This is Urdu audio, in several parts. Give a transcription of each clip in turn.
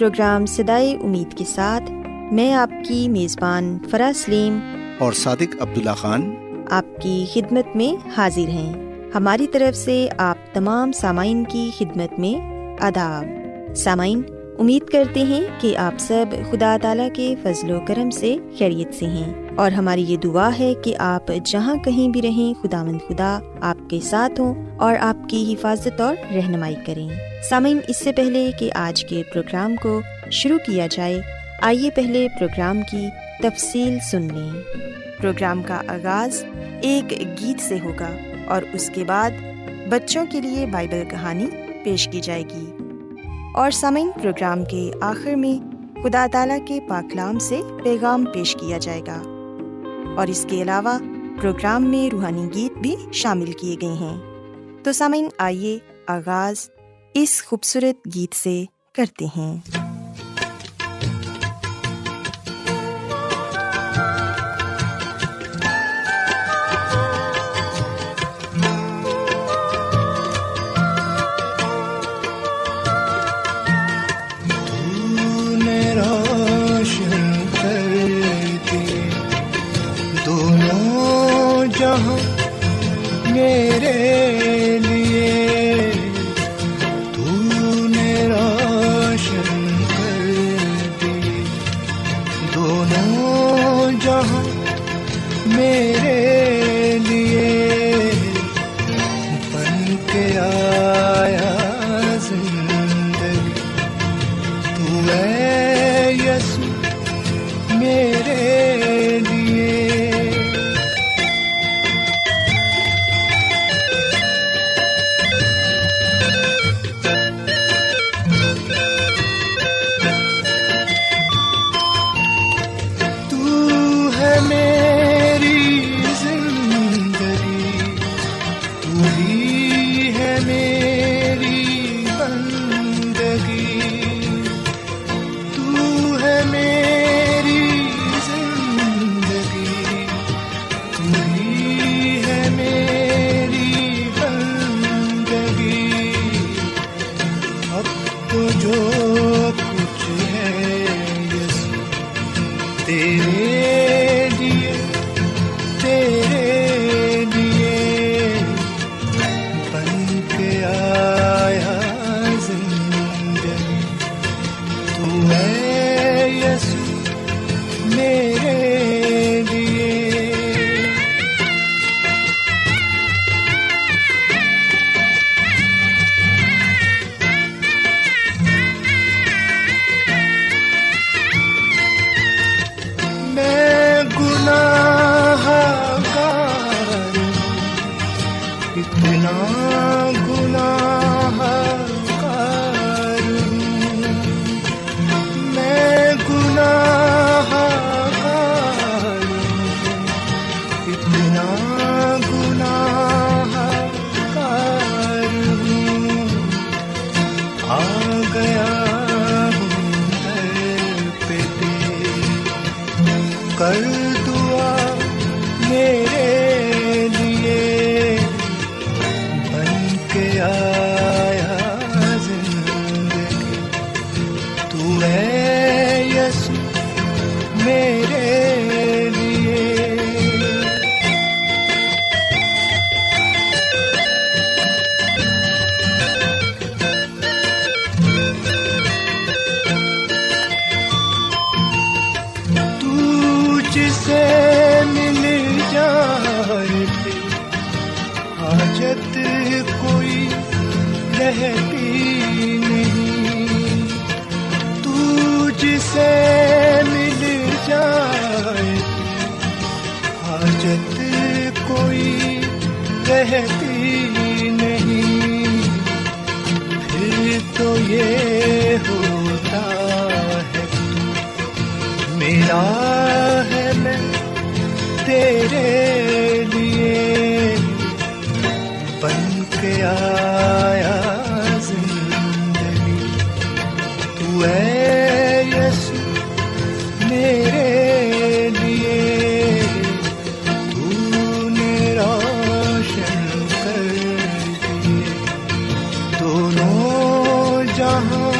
پروگرام سدائے امید کے ساتھ میں آپ کی میزبان فرا سلیم اور صادق عبداللہ خان آپ کی خدمت میں حاضر ہیں۔ ہماری طرف سے آپ تمام سامعین کی خدمت میں آداب۔ سامعین امید کرتے ہیں کہ آپ سب خدا تعالیٰ کے فضل و کرم سے خیریت سے ہیں۔ اور ہماری یہ دعا ہے کہ آپ جہاں کہیں بھی رہیں خدا مند خدا آپ کے ساتھ ہوں اور آپ کی حفاظت اور رہنمائی کریں۔ سامعین، اس سے پہلے کہ آج کے پروگرام کو شروع کیا جائے، آئیے پہلے پروگرام کی تفصیل سن لیں۔ پروگرام کا آغاز ایک گیت سے ہوگا اور اس کے بعد بچوں کے لیے بائبل کہانی پیش کی جائے گی۔ اور سامعین پروگرام کے آخر میں خدا تعالیٰ کے پاکلام سے پیغام پیش کیا جائے گا۔ اور اس کے علاوہ پروگرام میں روحانی گیت بھی شامل کیے گئے ہیں۔ تو سامعین آئیے آغاز اس خوبصورت گیت سے کرتے ہیں۔ رہو میرے ادنا گناہ تجھ سے مل جائے حاجت کوئی رہتی نہیں۔ تجھ سے مل جائے حاجت کوئی رہتی نہیں۔ پھر تو یہ ہوتا ہے۔ میرا تیرے لیے بن کے آیا زندگی۔ تو اے یسو میرے لیے تو نے روشن کر دیے۔ دونوں جہاں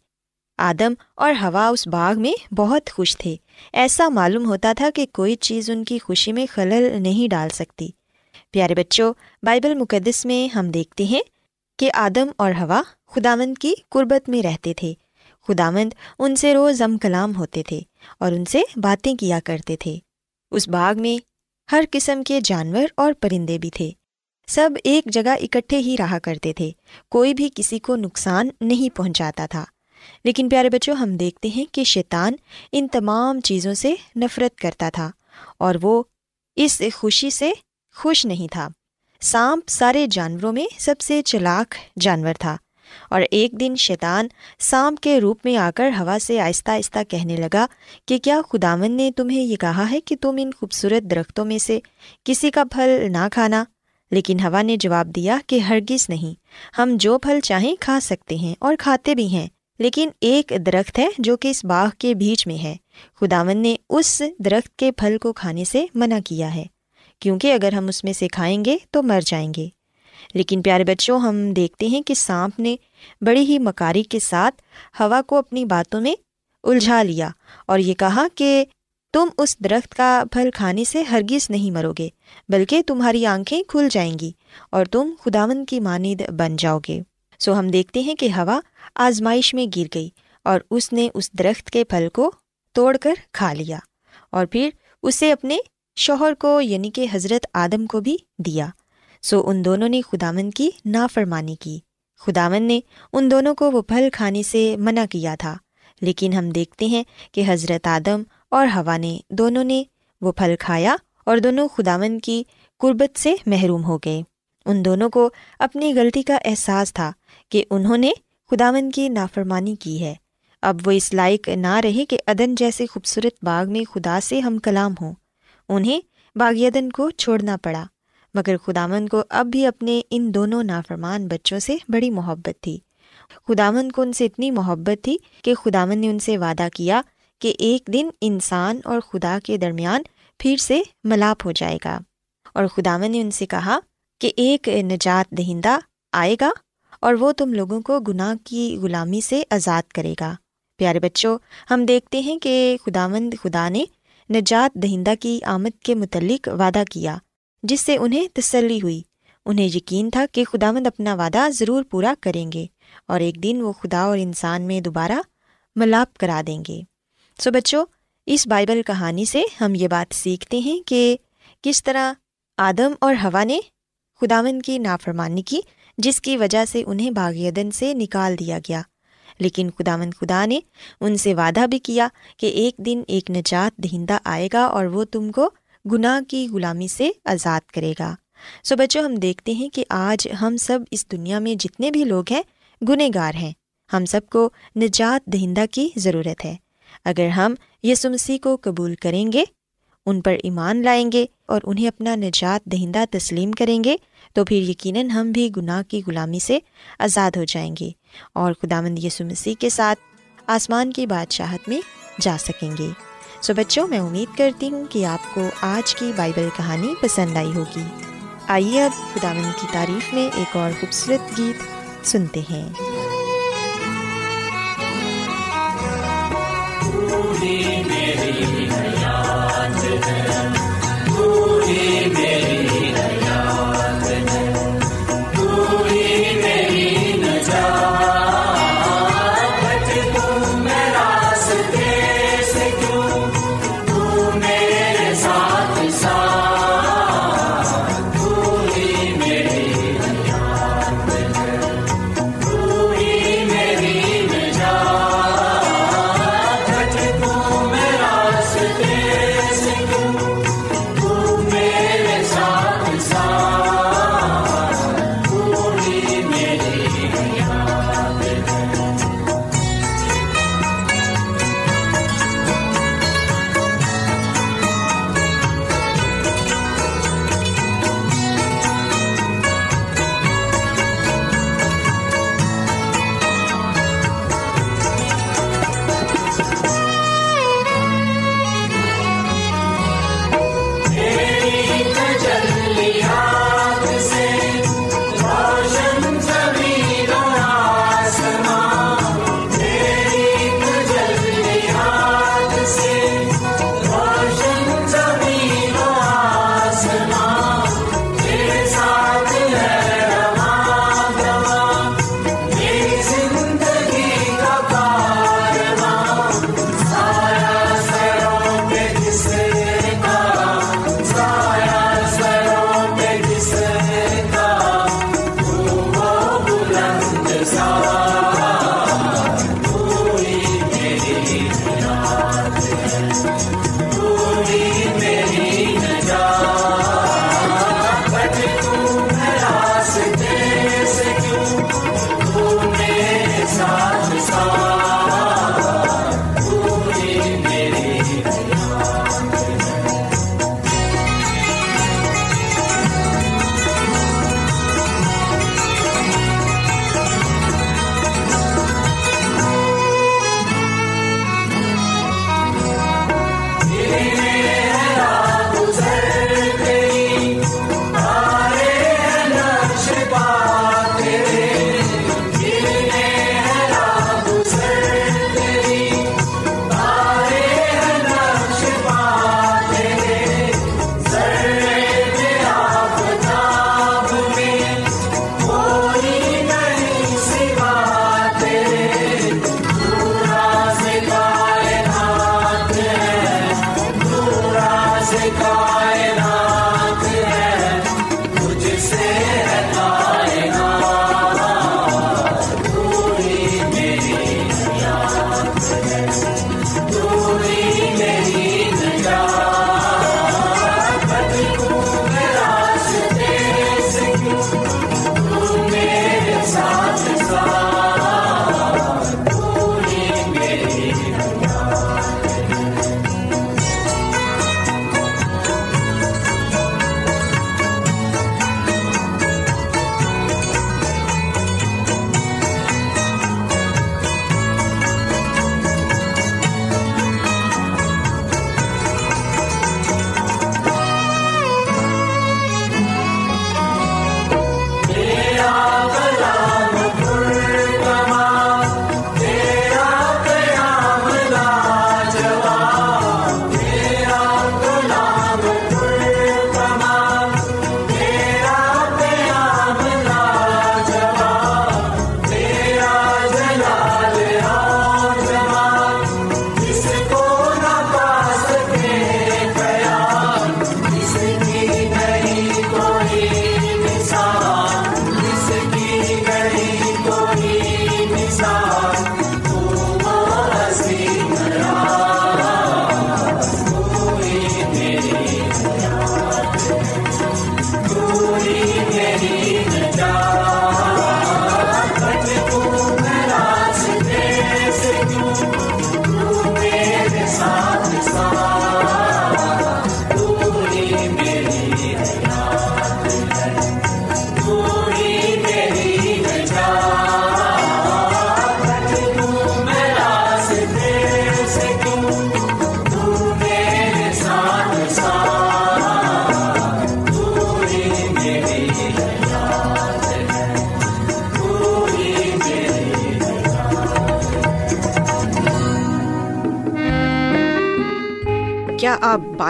آدم اور ہوا اس باغ میں بہت خوش تھے۔ ایسا معلوم ہوتا تھا کہ کوئی چیز ان کی خوشی میں خلل نہیں ڈال سکتی۔ پیارے بچوں، بائبل مقدس میں ہم دیکھتے ہیں کہ آدم اور ہوا خداوند کی قربت میں رہتے تھے۔ خداوند ان سے روز ام کلام ہوتے تھے اور ان سے باتیں کیا کرتے تھے۔ اس باغ میں ہر قسم کے جانور اور پرندے بھی تھے۔ سب ایک جگہ اکٹھے ہی رہا کرتے تھے۔ کوئی بھی کسی کو نقصان نہیں پہنچاتا تھا۔ لیکن پیارے بچوں، ہم دیکھتے ہیں کہ شیطان ان تمام چیزوں سے نفرت کرتا تھا اور وہ اس خوشی سے خوش نہیں تھا۔ سانپ سارے جانوروں میں سب سے چلاک جانور تھا۔ اور ایک دن شیطان سانپ کے روپ میں آ کر ہوا سے آہستہ آہستہ کہنے لگا کہ کیا خداون نے تمہیں یہ کہا ہے کہ تم ان خوبصورت درختوں میں سے کسی کا پھل نہ کھانا؟ لیکن ہوا نے جواب دیا کہ ہرگز نہیں، ہم جو پھل چاہیں کھا سکتے ہیں اور کھاتے بھی ہیں۔ لیکن ایک درخت ہے جو کہ اس باغ کے بیچ میں ہے۔ خداون نے اس درخت کے پھل کو کھانے سے منع کیا ہے، کیونکہ اگر ہم اس میں سے کھائیں گے تو مر جائیں گے۔ لیکن پیارے بچوں، ہم دیکھتے ہیں کہ سانپ نے بڑی ہی مکاری کے ساتھ ہوا کو اپنی باتوں میں الجھا لیا اور یہ کہا کہ تم اس درخت کا پھل کھانے سے ہرگز نہیں مرو گے، بلکہ تمہاری آنکھیں کھل جائیں گی اور تم خداون کی مانند بن جاؤ گے۔ سو ہم دیکھتے ہیں کہ ہوا آزمائش میں گر گئی اور اس نے اس درخت کے پھل کو توڑ کر کھا لیا اور پھر اسے اپنے شوہر کو یعنی کہ حضرت آدم کو بھی دیا۔ سو ان دونوں نے خداون کی نافرمانی کی۔ خداون نے ان دونوں کو وہ پھل کھانے سے منع کیا تھا۔ لیکن ہم دیکھتے ہیں کہ حضرت آدم اور ہوا نے دونوں نے وہ پھل کھایا اور دونوں خداون کی قربت سے محروم ہو گئے۔ ان دونوں کو اپنی غلطی کا احساس تھا کہ انہوں نے خداون کی نافرمانی کی ہے۔ اب وہ اس لائق نہ رہے کہ ادن جیسے خوبصورت باغ میں خدا سے ہم کلام ہوں۔ انہیں باغ ادن کو چھوڑنا پڑا۔ مگر خداون کو اب بھی اپنے ان دونوں نافرمان بچوں سے بڑی محبت تھی۔ خداون کو ان سے اتنی محبت تھی کہ خداون نے ان سے وعدہ کیا کہ ایک دن انسان اور خدا کے درمیان پھر سے ملاپ ہو جائے گا۔ اور خداون نے ان سے کہا کہ ایک نجات دہندہ آئے گا اور وہ تم لوگوں کو گناہ کی غلامی سے آزاد کرے گا۔ پیارے بچوں، ہم دیکھتے ہیں کہ خداوند خدا نے نجات دہندہ کی آمد کے متعلق وعدہ کیا، جس سے انہیں تسلی ہوئی۔ انہیں یقین تھا کہ خداوند اپنا وعدہ ضرور پورا کریں گے اور ایک دن وہ خدا اور انسان میں دوبارہ ملاپ کرا دیں گے۔ سو بچوں، اس بائبل کہانی سے ہم یہ بات سیکھتے ہیں کہ کس طرح آدم اور ہوا نے خداون کی نافرمانی کی جس کی وجہ سے انہیں باغیدن سے نکال دیا گیا۔ لیکن خداون خدا نے ان سے وعدہ بھی کیا کہ ایک دن ایک نجات دہندہ آئے گا اور وہ تم کو گناہ کی غلامی سے آزاد کرے گا۔ سو بچوں، ہم دیکھتے ہیں کہ آج ہم سب اس دنیا میں جتنے بھی لوگ ہیں گنہ گار ہیں۔ ہم سب کو نجات دہندہ کی ضرورت ہے۔ اگر ہم یسو مسیح کو قبول کریں گے، ان پر ایمان لائیں گے اور انہیں اپنا نجات دہندہ تسلیم کریں گے تو پھر یقیناً ہم بھی گناہ کی غلامی سے آزاد ہو جائیں گے اور خدا مند یسو مسیح کے ساتھ آسمان کی بادشاہت میں جا سکیں گے۔ سو بچوں، میں امید کرتی ہوں کہ آپ کو آج کی بائبل کہانی پسند آئی ہوگی۔ آئیے اب خدا مند کی تعریف میں ایک اور خوبصورت گیت سنتے ہیں۔ میرے ساتھ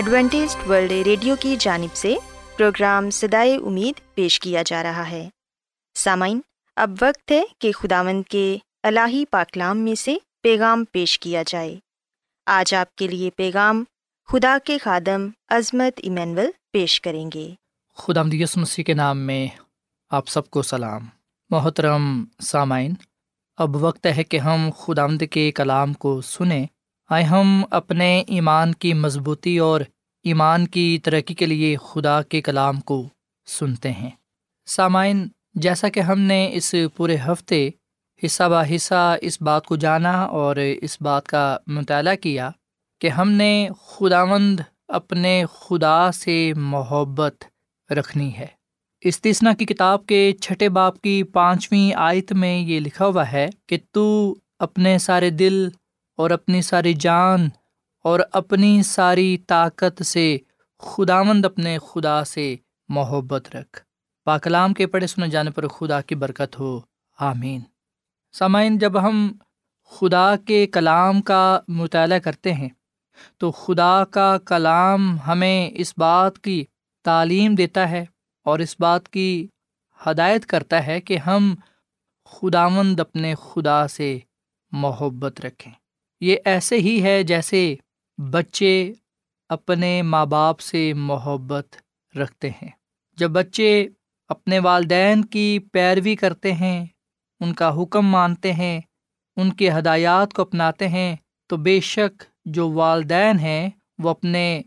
Adventist World Radio کی جانب سے پروگرام سدائے امید پیش کیا جا رہا ہے۔ سامعین، اب وقت ہے کہ خداوند کے الہی پاکلام میں سے پیغام پیش کیا جائے۔ آج آپ کے لیے پیغام خدا کے خادم عظمت ایمینول پیش کریں گے۔ خدا مدیس مسیح کے نام میں آپ سب کو سلام۔ محترم سامعین، اب وقت ہے کہ ہم خدامد کے کلام کو سنیں۔ آئے ہم اپنے ایمان کی مضبوطی اور ایمان کی ترقی کے لیے خدا کے کلام کو سنتے ہیں۔ سامعین، جیسا کہ ہم نے اس پورے ہفتے حصہ بہ حصہ اس بات کو جانا اور اس بات کا مطالعہ کیا کہ ہم نے خداوند اپنے خدا سے محبت رکھنی ہے۔ استثنا کی کتاب کے چھٹے باپ کی پانچویں آیت میں یہ لکھا ہوا ہے کہ تو اپنے سارے دل اور اپنی ساری جان اور اپنی ساری طاقت سے، خداوند اپنے خدا سے محبت رکھ۔ پاکلام کے پڑھے سنے جانے پر خدا کی برکت ہو۔ آمین۔ سامعین، جب ہم خدا کے کلام کا مطالعہ کرتے ہیں، تو خدا کا کلام ہمیں اس بات کی تعلیم دیتا ہے اور اس بات کی ہدایت کرتا ہے کہ ہم خداوند اپنے خدا سے محبت رکھیں۔ یہ ایسے ہی ہے جیسے بچے اپنے ماں باپ سے محبت رکھتے ہیں۔ جب بچے اپنے والدین کی پیروی کرتے ہیں، ان کا حکم مانتے ہیں، ان کی ہدایات کو اپناتے ہیں، تو بے شک جو والدین ہیں، وہ اپنے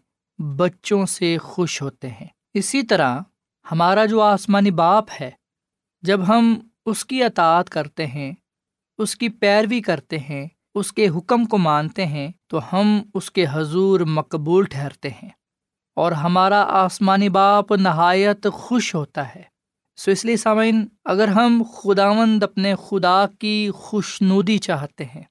بچوں سے خوش ہوتے ہیں۔ اسی طرح ہمارا جو آسمانی باپ ہے، جب ہم اس کی اطاعت کرتے ہیں، اس کی پیروی کرتے ہیں اس کے حکم کو مانتے ہیں تو ہم اس کے حضور مقبول ٹھہرتے ہیں اور ہمارا آسمانی باپ نہایت خوش ہوتا ہے۔ سو اس لیے سامعین، اگر ہم خداوند اپنے خدا کی خوش نودی چاہتے ہیں،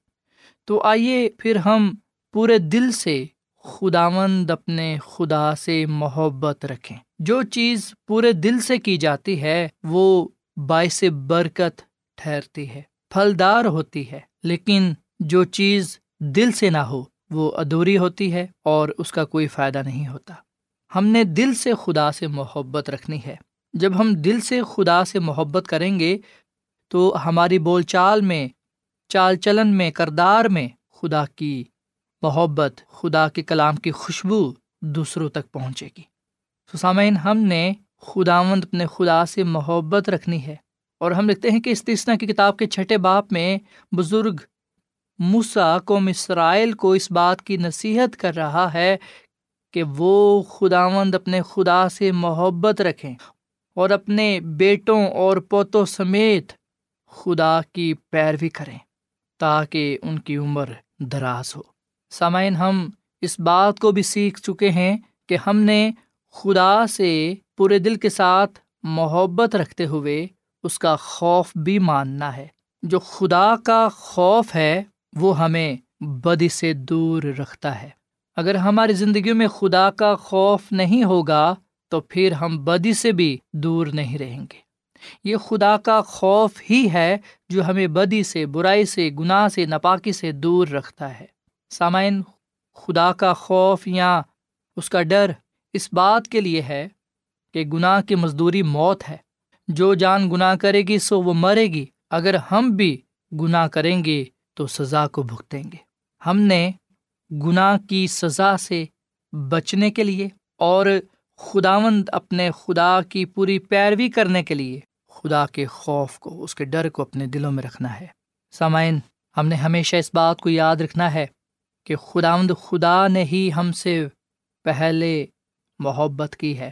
تو آئیے پھر ہم پورے دل سے خداوند اپنے خدا سے محبت رکھیں۔ جو چیز پورے دل سے کی جاتی ہے، وہ باعث برکت ٹھہرتی ہے، پھلدار ہوتی ہے۔ لیکن جو چیز دل سے نہ ہو، وہ ادھوری ہوتی ہے اور اس کا کوئی فائدہ نہیں ہوتا۔ ہم نے دل سے خدا سے محبت رکھنی ہے۔ جب ہم دل سے خدا سے محبت کریں گے، تو ہماری بول چال میں، چال چلن میں، کردار میں خدا کی محبت، خدا کے کلام کی خوشبو دوسروں تک پہنچے گی۔ سسامین ہم نے خداوند اپنے خدا سے محبت رکھنی ہے اور ہم لکھتے ہیں کہ استثنا کی کتاب کے چھٹے باپ میں بزرگ موسا کو مسرائل کو اس بات کی نصیحت کر رہا ہے کہ وہ خداوند اپنے خدا سے محبت رکھیں اور اپنے بیٹوں اور پوتوں سمیت خدا کی پیروی کریں تاکہ ان کی عمر دراز ہو۔ سامعین، ہم اس بات کو بھی سیکھ چکے ہیں کہ ہم نے خدا سے پورے دل کے ساتھ محبت رکھتے ہوئے اس کا خوف بھی ماننا ہے۔ جو خدا کا خوف ہے وہ ہمیں بدی سے دور رکھتا ہے۔ اگر ہماری زندگیوں میں خدا کا خوف نہیں ہوگا، تو پھر ہم بدی سے بھی دور نہیں رہیں گے۔ یہ خدا کا خوف ہی ہے جو ہمیں بدی سے، برائی سے، گناہ سے نپاکی سے دور رکھتا ہے۔ سامعین، خدا کا خوف یا اس کا ڈر اس بات کے لیے ہے کہ گناہ کی مزدوری موت ہے۔ جو جان گناہ کرے گی، سو وہ مرے گی۔ اگر ہم بھی گناہ کریں گے تو سزا کو بھگتیں گے۔ ہم نے گناہ کی سزا سے بچنے کے لیے اور خداوند اپنے خدا کی پوری پیروی کرنے کے لیے خدا کے خوف کو، اس کے ڈر کو اپنے دلوں میں رکھنا ہے۔ سامعین، ہم نے ہمیشہ اس بات کو یاد رکھنا ہے کہ خداوند خدا نے ہی ہم سے پہلے محبت کی ہے۔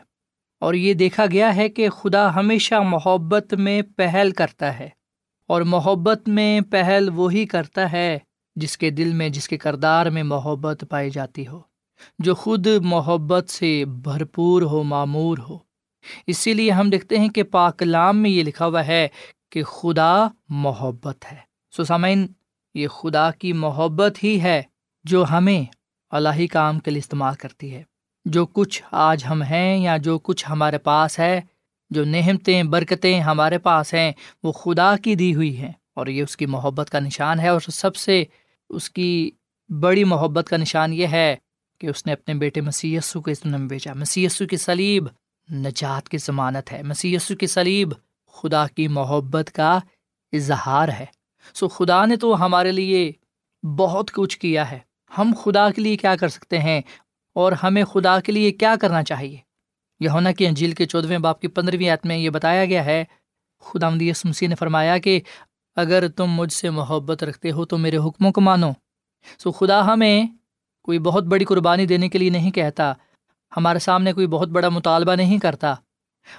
اور یہ دیکھا گیا ہے کہ خدا ہمیشہ محبت میں پہل کرتا ہے۔ اور محبت میں پہل وہی کرتا ہے جس کے دل میں، جس کے کردار میں محبت پائی جاتی ہو، جو خود محبت سے بھرپور ہو، معمور ہو۔ اسی لیے ہم دیکھتے ہیں کہ پاکلام میں یہ لکھا ہوا ہے کہ خدا محبت ہے۔ سو سامعین، یہ خدا کی محبت ہی ہے جو ہمیں اللہ کام کے لیے استعمال کرتی ہے۔ جو کچھ آج ہم ہیں یا جو کچھ ہمارے پاس ہے جو نہمتیں برکتیں ہمارے پاس ہیں، وہ خدا کی دی ہوئی ہیں۔ اور یہ اس کی محبت کا نشان ہے اور سب سے اس کی بڑی محبت کا نشان یہ ہے کہ اس نے اپنے بیٹے مسی کے اس میں بیچا مسی کی سلیب نجات کی ضمانت ہے۔ مسی کی سلیب خدا کی محبت کا اظہار ہے۔ سو خدا نے تو ہمارے لیے بہت کچھ کیا ہے۔ ہم خدا کے لیے کیا کر سکتے ہیں اور ہمیں خدا کے لیے کیا کرنا چاہیے؟ یہ ہونا کہ انجیل کے چودھویں باپ کی پندرہویں عت میں یہ بتایا گیا ہے خدا مدیس مسیح نے فرمایا کہ اگر تم مجھ سے محبت رکھتے ہو تو میرے حکموں کو مانو۔ سو خدا ہمیں کوئی بہت بڑی قربانی دینے کے لیے نہیں کہتا، ہمارے سامنے کوئی بہت بڑا مطالبہ نہیں کرتا،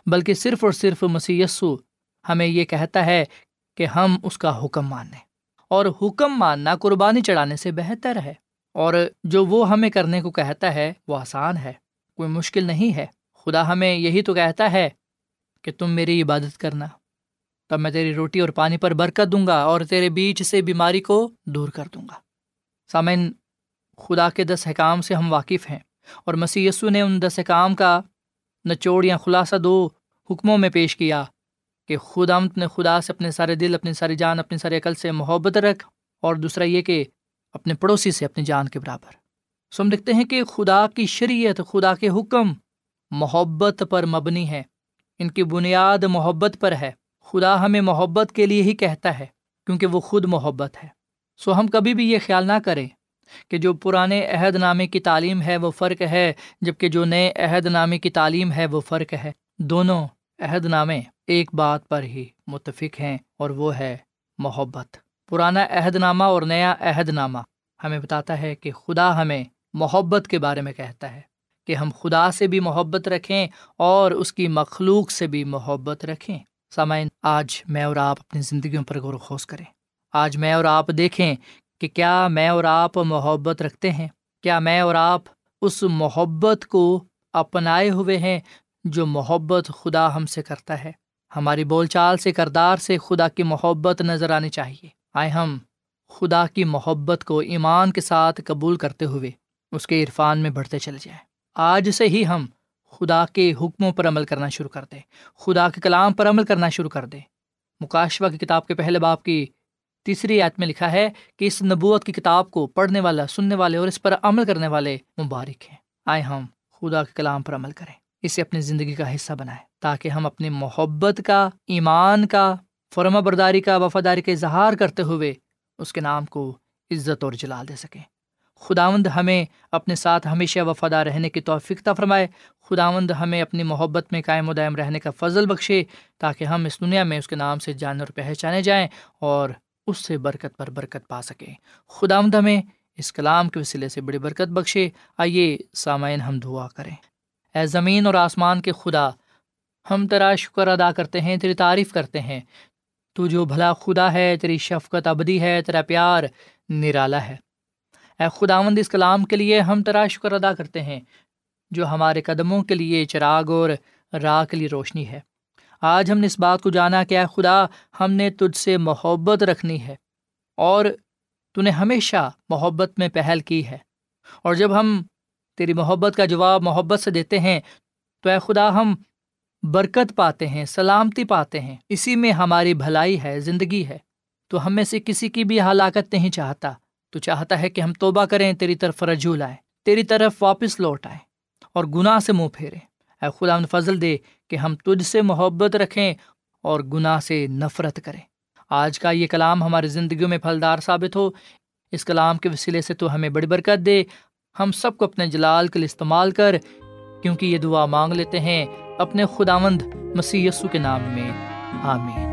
بلکہ صرف اور صرف مسی ہمیں یہ کہتا ہے کہ ہم اس کا حکم مانیں اور حکم ماننا قربانی چڑھانے سے بہتر ہے، اور جو وہ ہمیں کرنے کو کہتا ہے وہ آسان ہے، کوئی مشکل نہیں ہے۔ خدا ہمیں یہی تو کہتا ہے کہ تم میری عبادت کرنا۔ تب میں تیری روٹی اور پانی پر برکت دوں گا اور تیرے بیچ سے بیماری کو دور کر دوں گا۔ سامعین، خدا کے دس حکام سے ہم واقف ہیں اور مسی یسو نے ان دس حکام کا نچوڑ یا خلاصہ دو حکموں میں پیش کیا کہ خدا نے خدا سے اپنے سارے دل، اپنی ساری جان، اپنی سارے عقل سے محبت رکھ اور دوسرا یہ کہ اپنے پڑوسی سے اپنی جان کے برابر۔ سو ہم دیکھتے ہیں کہ خدا کی شریعت، خدا کے حکم محبت پر مبنی ہے۔ ان کی بنیاد محبت پر ہے۔ خدا ہمیں محبت کے لیے ہی کہتا ہے، کیونکہ وہ خود محبت ہے۔ سو ہم کبھی بھی یہ خیال نہ کریں کہ جو پرانے عہد نامے کی تعلیم ہے وہ فرق ہے جبکہ جو نئے عہد نامے کی تعلیم ہے وہ فرق ہے۔ دونوں عہد نامے ایک بات پر ہی متفق ہیں اور وہ ہے محبت۔ پرانا عہد نامہ اور نیا عہد نامہ ہمیں بتاتا ہے کہ خدا ہمیں محبت کے بارے میں کہتا ہے۔ کہ ہم خدا سے بھی محبت رکھیں اور اس کی مخلوق سے بھی محبت رکھیں۔ سامعین، آج میں اور آپ اپنی زندگیوں پر غور و خوص کریں۔ آج میں اور آپ دیکھیں کہ کیا میں اور آپ محبت رکھتے ہیں۔ کیا میں اور آپ اس محبت کو اپنائے ہوئے ہیں جو محبت خدا ہم سے کرتا ہے۔ ہماری بول چال سے، کردار سے خدا کی محبت نظر آنی چاہیے۔ آئے ہم خدا کی محبت کو ایمان کے ساتھ قبول کرتے ہوئے اس کے عرفان میں بڑھتے چلے جائیں۔ آج سے ہی ہم خدا کے حکموں پر عمل کرنا شروع کر دیں۔ خدا کے کلام پر عمل کرنا شروع کر دیں۔ مکاشوہ کی کتاب کے پہلے باپ کی تیسری آیت میں لکھا ہے کہ اس نبوت کی کتاب کو پڑھنے والا، سننے والے اور اس پر عمل کرنے والے مبارک ہیں۔ آئے ہم خدا کے کلام پر عمل کریں۔ اسے اپنی زندگی کا حصہ بنائیں تاکہ ہم اپنی محبت کا، ایمان کا، فرما برداری کا، وفاداری کا اظہار کرتے ہوئے اس کے نام کو عزت اور جلال دے سکیں۔ خداوند ہمیں اپنے ساتھ ہمیشہ وفادار رہنے کی توفیقہ فرمائے۔ خداوند ہمیں اپنی محبت میں قائم و دائم رہنے کا فضل بخشے تاکہ ہم اس دنیا میں اس کے نام سے جانے اور پہچانے جائیں اور اس سے برکت پر برکت پا سکیں۔ خداوند ہمیں اس کلام کے وسیلے سے بڑی برکت بخشے۔ آئیے سامعین ہم دعا کریں۔ اے زمین اور آسمان کے خدا، ہم تیرا شکر ادا کرتے ہیں، تیری تعریف کرتے ہیں۔ تو جو بھلا خدا ہے، تیری شفقت ابدی ہے، تیرا پیار نرالا ہے۔ اے خداوند، اس کلام کے لیے ہم تیرا شکر ادا کرتے ہیں، جو ہمارے قدموں کے لیے چراغ اور راہ کے لیے روشنی ہے۔ آج ہم نے اس بات کو جانا کہ اے خدا، ہم نے تجھ سے محبت رکھنی ہے اور تو نے ہمیشہ محبت میں پہل کی ہے۔ اور جب ہم تیری محبت کا جواب محبت سے دیتے ہیں، تو اے خدا، ہم برکت پاتے ہیں، سلامتی پاتے ہیں۔ اسی میں ہماری بھلائی ہے، زندگی ہے۔ تو ہم میں سے کسی کی بھی ہلاکت نہیں چاہتا۔ تو چاہتا ہے کہ ہم توبہ کریں، تیری طرف رجوع لائیں، تیری طرف واپس لوٹ آئیں اور گناہ سے منہ پھیریں۔ اے خدا فضل دے کہ ہم تجھ سے محبت رکھیں اور گناہ سے نفرت کریں۔ آج کا یہ کلام ہماری زندگیوں میں پھلدار ثابت ہو۔ اس کلام کے وسیلے سے تو ہمیں بڑی برکت دے۔ ہم سب کو اپنے جلال کے لیے استعمال کر، کیونکہ یہ دعا مانگ لیتے ہیں اپنے خداوند مسیح یسو کے نام میں۔ آمین۔